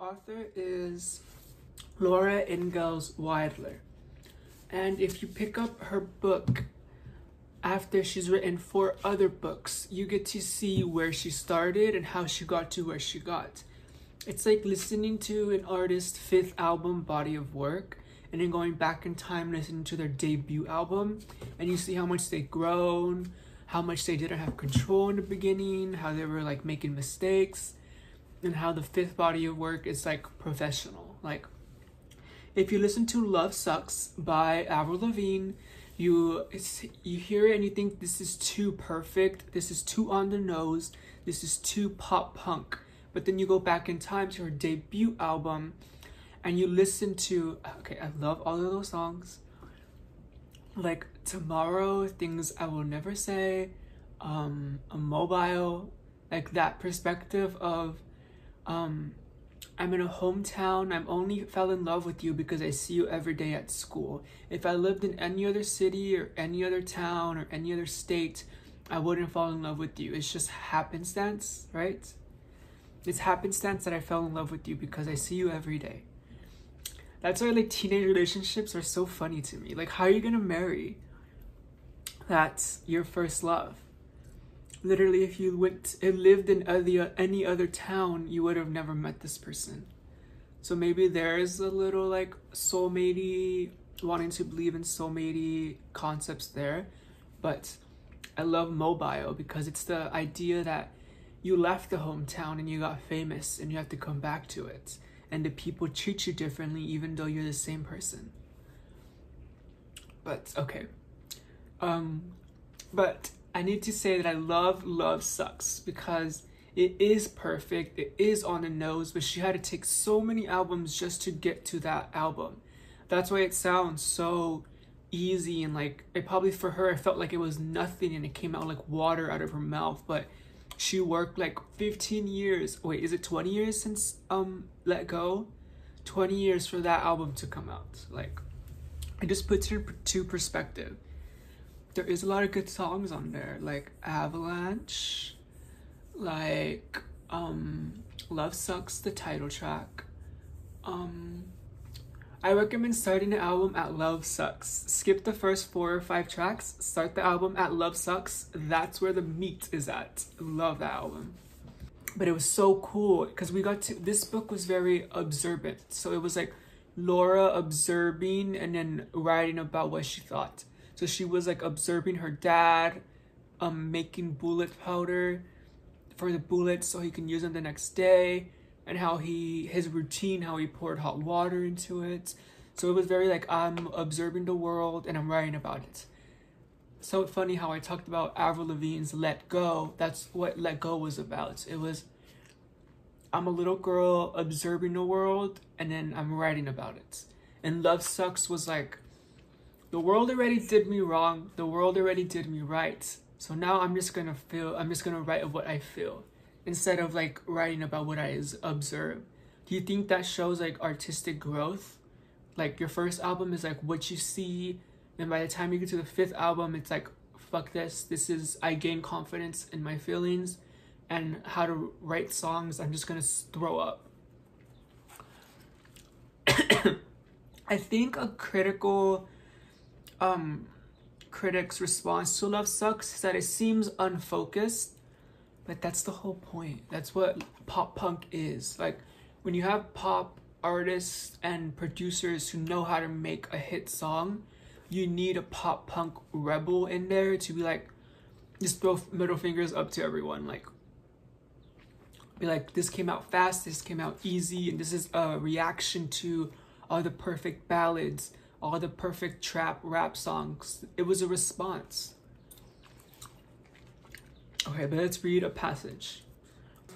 author is Laura Ingalls Wilder. And if you pick up her book after she's written four other books, you get to see where she started and how she got to where she got. It's like listening to an artist's fifth album body of work and then going back in time listening to their debut album and you see how much they've grown, how much they didn't have control in the beginning, how they were like making mistakes, and how the fifth body of work is like professional. Like if you listen to Love Sux by Avril Lavigne, you you hear it and you think this is too perfect, this is too on the nose, this is too pop punk. But then you go back in time to her debut album and you listen to okay, I love all of those songs. Like Tomorrow, Things I Will Never Say, um, a Mobile, like that perspective of um I'm in a hometown. I'm only fell in love with you because I see you every day at school. If I lived in any other city or any other town or any other state, I wouldn't fall in love with you. It's just happenstance, right? It's happenstance that I fell in love with you because I see you every day. That's why like teenage relationships are so funny to me. Like how are you gonna marry? That's your first love literally if you went and lived in any other town you would have never met this person. So maybe there's a little like soulmate wanting to believe in soulmate concepts there. But i love mobile because it's the idea that you left the hometown and you got famous and you have to come back to it. And the people treat you differently even though you're the same person. But okay. Um but I need to say that I love Love Sux because it is perfect, it is on the nose, but she had to take so many albums just to get to that album. That's why it sounds so easy and like it probably for her it felt like it was nothing and it came out like water out of her mouth, but she worked like 15 years. Wait, is it 20 years since um Let Go? 20 years for that album to come out. Like it just puts it to perspective there is a lot of good songs on there, like Avalanche, like um, Love Sux, the title track. Um, I recommend starting the album at Love Sux. Skip the first four or five tracks, start the album at Love Sux. That's where the meat is at. Love that album. But it was so cool because we got to, this book was very observant. So it was like Laura observing and then writing about what she thought. So she was like observing her dad um, making bullet powder for the bullets so he can use them the next day and how he his routine how he poured hot water into it. So it was very like i'm observing the world and i'm writing about it. So funny how i talked about avril lavigne's let go. That's what let go was about. It was i'm a little girl observing the world and then i'm writing about it. And love Sux was like the world already did me wrong. The world already did me right. So now I'm just gonna feel, I'm just gonna write of what I feel instead of like writing about what I observe. Do you think that shows like artistic growth? Like your first album is like what you see, and by the time you get to the fifth album, it's like, fuck this. This is, I gain confidence in my feelings and how to write songs. I'm just gonna throw up. I think a critical um, critics' response to Love Sux is that it seems unfocused, but that's the whole point. That's what pop punk is. Like when you have pop artists and producers who know how to make a hit song, you need a pop punk rebel in there to be like, just throw middle fingers up to everyone. Like, be like, this came out fast, this came out easy, and this is a reaction to all the perfect ballads all the perfect trap rap songs. It was a response. Okay, but let's read a passage.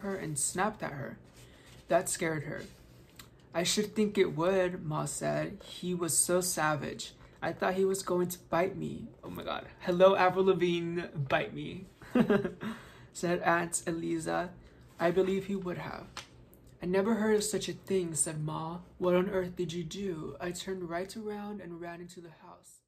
Her and snapped at her. That scared her. I should think it would, Ma said. He was so savage. I thought he was going to bite me. Oh my god. Hello, Avril Lavigne, bite me. said Aunt Eliza. I believe he would have. I never heard of such a thing, said Ma. What on earth did you do? I turned right around and ran into the house.